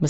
The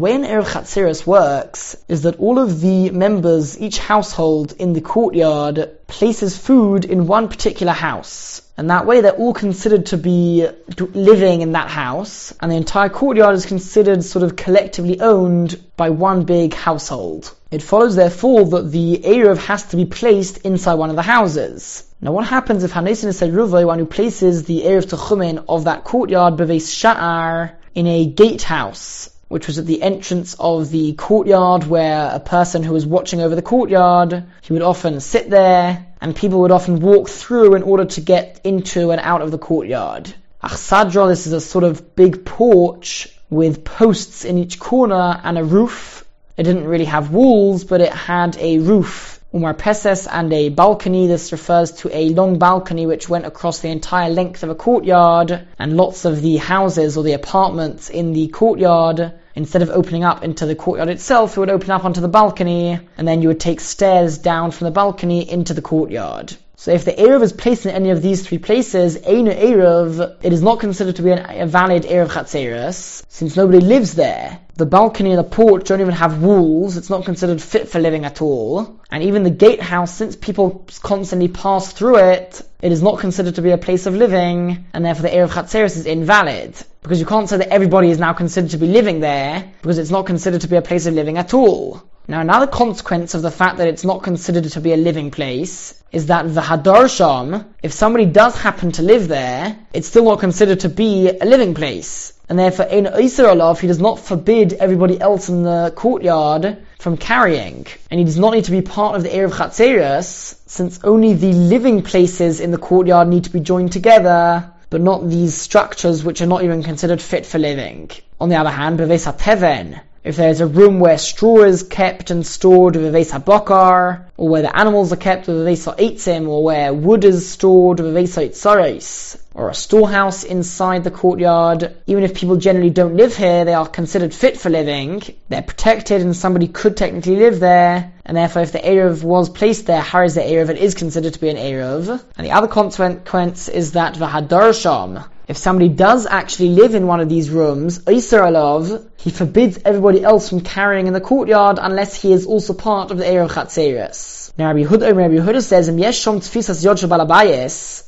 way an Erev Chatzeris works is that all of the members, each household in the courtyard, places food in one particular house. And that way they're all considered to be living in that house, and the entire courtyard is considered sort of collectively owned by one big household. It follows therefore that the Erev has to be placed inside one of the houses. Now what happens if Hanesin is Ruvai, one who places the Erev Techumin of that courtyard, Beves Sha'ar, in a gatehouse, which was at the entrance of the courtyard where a person who was watching over the courtyard, he would often sit there, and people would often walk through in order to get into and out of the courtyard. Achsadra, this is a sort of big porch with posts in each corner and a roof. It didn't really have walls, but it had a roof. Umar Peses and a balcony. This refers to a long balcony which went across the entire length of a courtyard, and lots of the houses or the apartments in the courtyard instead of opening up into the courtyard itself, it would open up onto the balcony, and then you would take stairs down from the balcony into the courtyard. So if the Erev is placed in any of these three places, Einu Erev, it is not considered to be an, a valid Erev Chatzeres, since nobody lives there. The balcony and the porch don't even have walls, it's not considered fit for living at all. And even the gatehouse, since people constantly pass through it, it is not considered to be a place of living, and therefore the Erev Chatzeres is invalid. Because you can't say that everybody is now considered to be living there, because it's not considered to be a place of living at all. Now another consequence of the fact that it's not considered to be a living place is that the Hadarsham, if somebody does happen to live there, it's still not considered to be a living place. And therefore, in Isra Allah, he does not forbid everybody else in the courtyard from carrying. And he does not need to be part of the Erev Chatzeres, since only the living places in the courtyard need to be joined together, but not these structures which are not even considered fit for living. On the other hand, Beves HaTeven, if there's a room where straw is kept and stored with a Vesa Bakar, or where the animals are kept with a Vesa Eitzim, or where wood is stored with a Vesa Itzares, or a storehouse inside the courtyard, even if people generally don't live here, they are considered fit for living, they're protected and somebody could technically live there, and therefore if the Erev was placed there, how is the Erev? It is considered to be an Erev. And the other consequence is that the Hadarsham, if somebody does actually live in one of these rooms, Isar Alav, he forbids everybody else from carrying in the courtyard unless he is also part of the of Chatzeres. Now Rabbi Yehuda, Rabbi Yehuda says,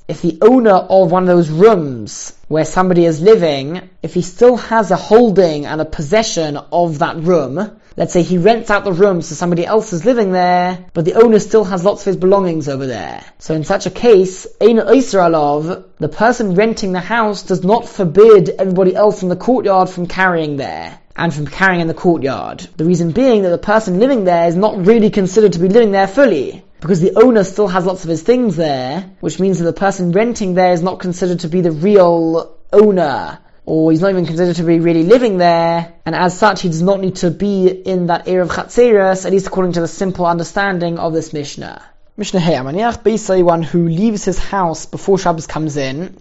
if the owner of one of those rooms where somebody is living, if he still has a holding and a possession of that room, let's say he rents out the room so somebody else is living there, but the owner still has lots of his belongings over there. So in such a case, the person renting the house does not forbid everybody else in the courtyard from carrying there and from carrying in the courtyard. The reason being that the person living there is not really considered to be living there fully because the owner still has lots of his things there, which means that the person renting there is not considered to be the real owner, or he's not even considered to be really living there, and as such he does not need to be in that area of Chatzeres, at least according to the simple understanding of this Mishnah. Mishnah Hey, Amaniach Beisai, one who leaves his house before Shabbos comes in,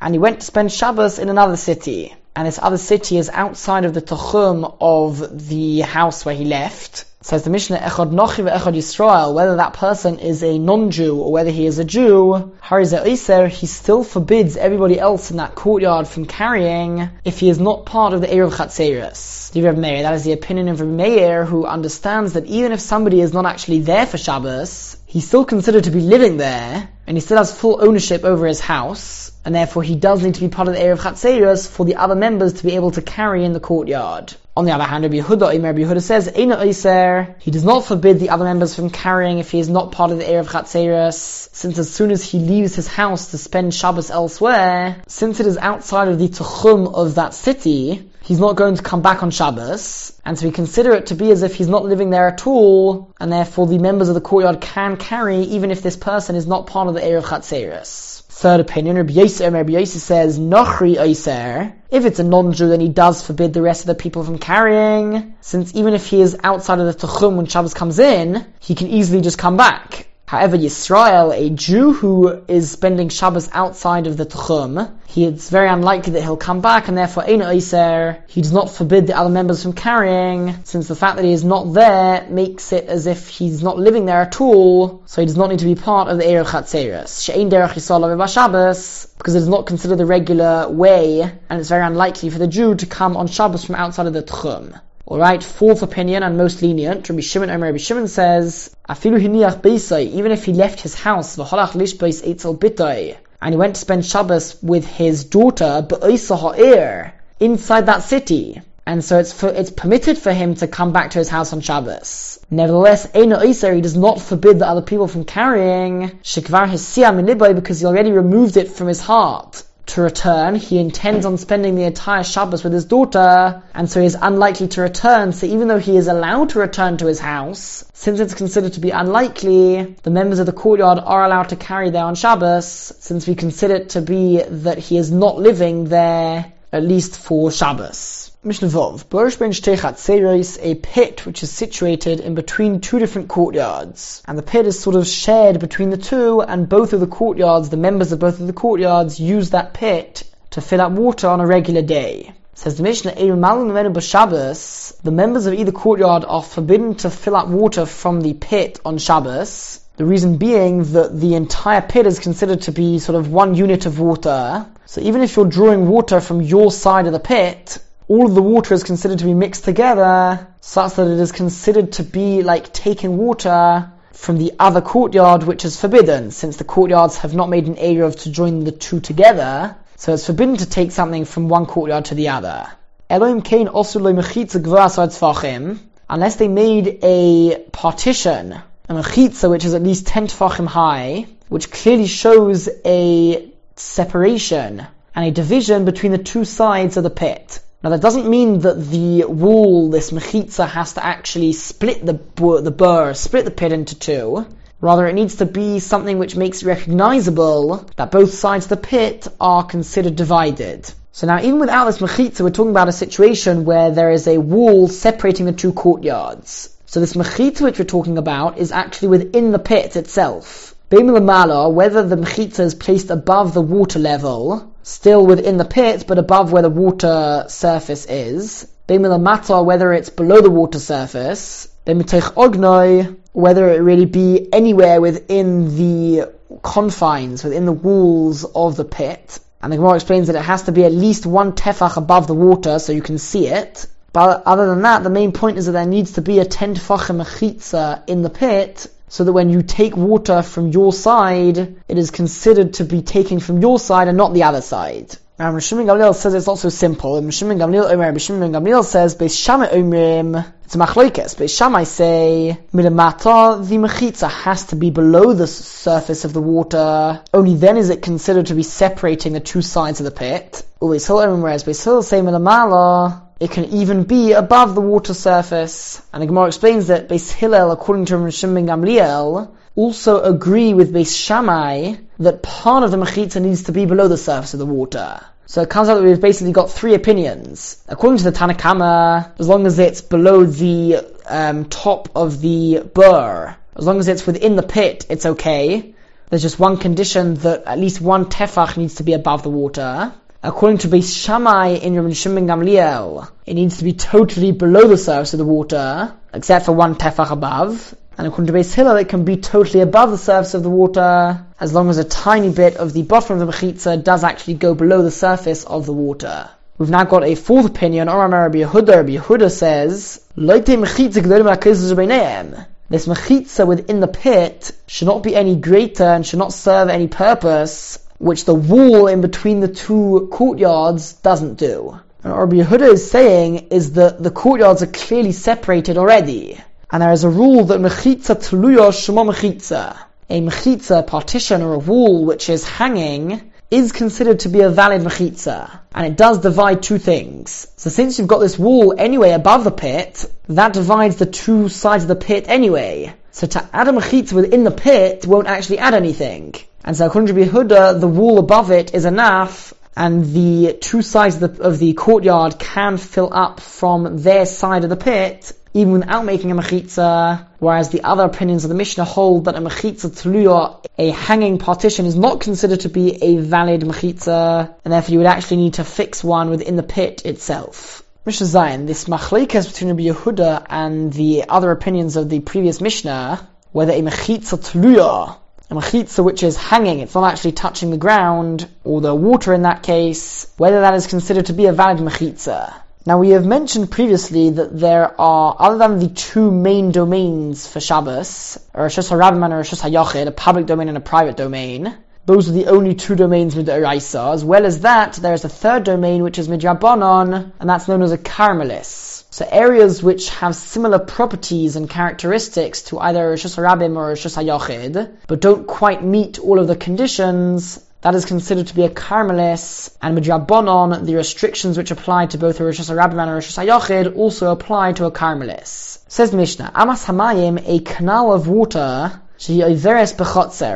and he went to spend Shabbos in another city. And this other city is outside of the Techum of the house where he left. Says the Mishnah, Echad Nochri Echad Yisrael, whether that person is a non-Jew or whether he is a Jew, Hariza Iser, he still forbids everybody else in that courtyard from carrying if he is not part of the Erev Meir, that is the opinion of Rav Meir, who understands that even if somebody is not actually there for Shabbos, he's still considered to be living there, and he still has full ownership over his house, and therefore he does need to be part of the area of Chatzeres for the other members to be able to carry in the courtyard. On the other hand, Rabbi Yehuda, Rabbi Yehuda says, Eina Iser, he does not forbid the other members from carrying if he is not part of the area of Chatzeres, since as soon as he leaves his house to spend Shabbos elsewhere, since it is outside of the Techum of that city, he's not going to come back on Shabbos, and so we consider it to be as if he's not living there at all, and therefore the members of the courtyard can carry even if this person is not part of the area of Chatzeres. Third opinion, Rabbi Yosei, Rabbi Yosei says, Nochri Oiser. If it's a non-Jew, then he does forbid the rest of the people from carrying, since even if he is outside of the Techum when Shabbos comes in, he can easily just come back. However, Yisrael, a Jew who is spending Shabbos outside of the Tchum, he, it's very unlikely that he'll come back, and therefore, Ein Oiser, he does not forbid the other members from carrying, since the fact that he is not there makes it as if he's not living there at all, so he does not need to be part of the Erev Chatzeres. She'ein derech Yisrael Shabbos, because it is not considered the regular way, and it's very unlikely for the Jew to come on Shabbos from outside of the Tchum. Alright, fourth opinion and most lenient, Rabbi Shimon Omer Rabbi Shimon says, even if he left his house, and he went to spend Shabbos with his daughter, ha'ir, inside that city. And so it's for, it's permitted for him to come back to his house on Shabbos. Nevertheless, Eina Iser, he does not forbid the other people from carrying Shikvar Shekvar Hesiyah because he already removed it from his heart to return. He intends on spending the entire Shabbos with his daughter, and so he is unlikely to return. So even though he is allowed to return to his house, since it's considered to be unlikely, the members of the courtyard are allowed to carry there on Shabbos, since we consider it to be that he is not living there, at least for Shabbos. Mishnah Vov, Borish ben Shtechat a pit which is situated in between two different courtyards. And the pit is sort of shared between the two, and both of the courtyards, the members of both of the courtyards, use that pit to fill up water on a regular day. Says the Mishnah, the members of either courtyard are forbidden to fill up water from the pit on Shabbos. The reason being that the entire pit is considered to be sort of one unit of water. So even if you're drawing water from your side of the pit, all of the water is considered to be mixed together such that it is considered to be like taking water from the other courtyard which is forbidden. Since the courtyards have not made an area of to join the two together so it's forbidden to take something from one courtyard to the other. Kane Osula Michit Gvasar Tachim unless they made a partition a mechitza which is at least 10 tefachim high which clearly shows a separation and a division between the two sides of the pit now that doesn't mean that the wall, this mechitza, has to actually split the the burr, split the pit into two. Rather, it needs to be something which makes it recognizable that both sides of the pit are considered divided. So now, even without this mechitza, we're talking about a situation where there is a wall separating the two courtyards. So this mechitza which we're talking about is actually within the pit itself. Whether the mechitza is placed above the water level, still within the pit, but above where the water surface is. Matar, whether it's below the water surface. Ognoi, whether it really be anywhere within the confines, within the walls of the pit. And the Gemara explains that it has to be at least one tefach above the water so you can see it. But other than that, the main point is that there needs to be a ten tefachim mechitza in the pit so that when you take water from your side, it is considered to be taken from your side and not the other side. Now, Rishim Gamliel says it's not so simple. Rishim Gamliel Omer, Rishim Gamliel says, Beis Shammai Omrim, it's machlokes. Beis Shammai say, Milamata, the mechitza has to be below the surface of the water. Only then is it considered to be separating the two sides of the pit. Beis Hillel, whereas Beis Hillel say Milamala, it can even be above the water surface. And the Gemara explains that Beis Hillel, according to Rishim ben Gamliel, also agree with Beis Shammai that part of the mechitza needs to be below the surface of the water. So it comes out that we've basically got three opinions. According to the Tanna Kamma, as long as it's below the um, top of the burr, as long as it's within the pit, it's okay. There's just one condition that at least one tefach needs to be above the water. According to Beis Shammai in Rabbi Shimon Gamliel, it needs to be totally below the surface of the water, except for one tefach above. And according to Beis Hillel, it can be totally above the surface of the water, as long as a tiny bit of the bottom of the mechitza does actually go below the surface of the water. We've now got a fourth opinion. Oram Rabbi Yehuda, Rabbi Yehuda says, This mechitza within the pit should not be any greater and should not serve any purpose which the wall in between the two courtyards doesn't do. And what Rabbi Yehuda is saying is that the courtyards are clearly separated already. And there is a rule that mechitza tuluya shema mechitza. A mechitza, partition or a wall which is hanging is considered to be a valid mechitza. And it does divide two things. So since you've got this wall anyway above the pit, that divides the two sides of the pit anyway. So to add a mechitza within the pit won't actually add anything. And so according Yehuda, the wall above it is enough, and the two sides of the, of the courtyard can fill up from their side of the pit, even without making a mechitza, whereas the other opinions of the Mishnah hold that a mechitza tluya, a hanging partition, is not considered to be a valid mechitza, and therefore you would actually need to fix one within the pit itself. Mishnah Zayin, this machlokes between Rabbi Yehuda and the other opinions of the previous Mishnah, whether a mechitza tluya, a mechitza which is hanging, it's not actually touching the ground, or the water in that case, whether that is considered to be a valid mechitza. Now we have mentioned previously that there are, other than the two main domains for Shabbos, or Rishus HaRabim and Rishus HaYochid, a public domain and a private domain, those are the only two domains with Midoraisa. As well as that, there is a third domain which is Midrabanon, and that's known as a Carmelis. So areas which have similar properties and characteristics to either Rishus HaRabim or Rishus HaYochid, but don't quite meet all of the conditions, that is considered to be a Carmelis, and Midrabanon, the restrictions which apply to both a Rishus HaRabim and a Rishus HaYochid also apply to a Carmelis. Says Mishnah, Amas Hamayim, a canal of water,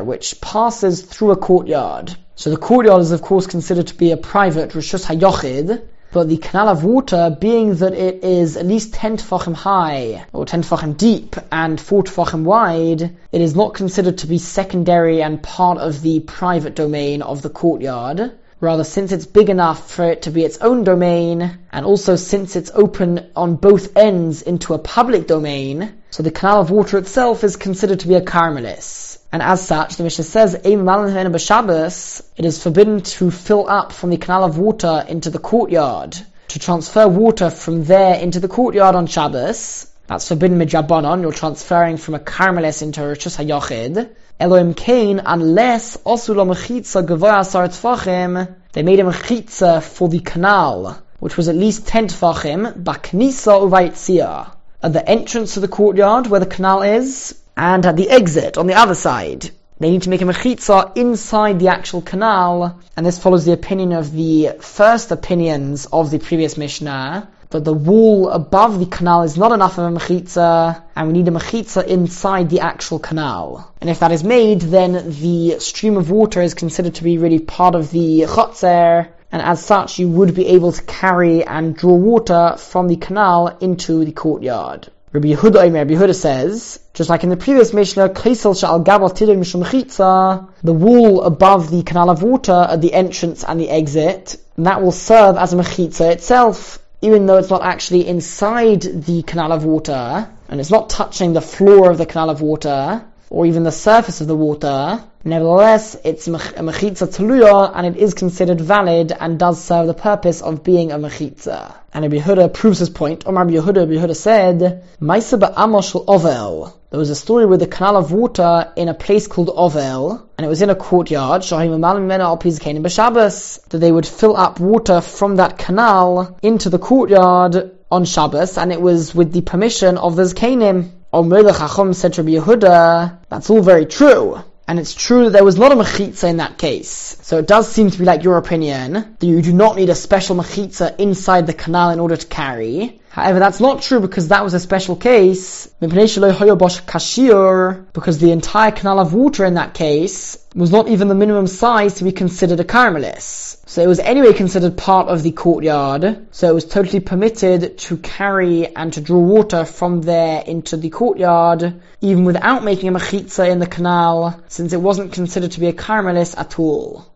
which passes through a courtyard. So the courtyard is of course considered to be a private Rishus Hayochid, but the canal of water, being that it is at least 10 tefachim high, or 10 tefachim deep, and 4 tefachim wide, it is not considered to be secondary and part of the private domain of the courtyard. Rather, since it's big enough for it to be its own domain, and also since it's open on both ends into a public domain, so the canal of water itself is considered to be a carmelis. And as such, the Mishnah says, it is forbidden to fill up from the canal of water into the courtyard, to transfer water from there into the courtyard on Shabbos. That's forbidden midrabanon, you're transferring from a carmelis into a Rishus HaYochid. Elohim Kain, unless Osula Mechitza Gavoya Tfachim, they made a Mechitza for the canal, which was at least 10 Tfachim, Baknisa Uvaitzia. At the entrance to the courtyard where the canal is, and at the exit on the other side. They need to make a mechitza inside the actual canal, and this follows the opinion of the first opinions of the previous Mishnah, that the wall above the canal is not enough of a mechitza, and we need a mechitza inside the actual canal. And if that is made, then the stream of water is considered to be really part of the chotzer, and as such you would be able to carry and draw water from the canal into the courtyard. Rabbi Yehuda, Rabbi Yehuda says, just like in the previous Mishnah, the wall above the canal of water at the entrance and the exit, and that will serve as a mechitza itself, even though it's not actually inside the canal of water, and it's not touching the floor of the canal of water, or even the surface of the water, nevertheless, it's a mechitza teluya, and it is considered valid and does serve the purpose of being a mechitza. And Rabbi Yehuda proves his point. Omar Yehuda, Rabbi Yehuda said, Maisa ba'amosh Ovel. There was a story with a canal of water in a place called Ovel, and it was in a courtyard, that they would fill up water from that canal into the courtyard on Shabbos, and it was with the permission of the Zkanim. Omer Chacham said to Yehuda, that's all very true. And it's true that there was not a mechitza in that case. So it does seem to be like your opinion, that you do not need a special mechitza inside the canal in order to carry. However, that's not true because that was a special case, because the entire canal of water in that case was not even the minimum size to be considered a carmelis. So it was anyway considered part of the courtyard, so it was totally permitted to carry and to draw water from there into the courtyard, even without making a mechitza in the canal, since it wasn't considered to be a carmelis at all.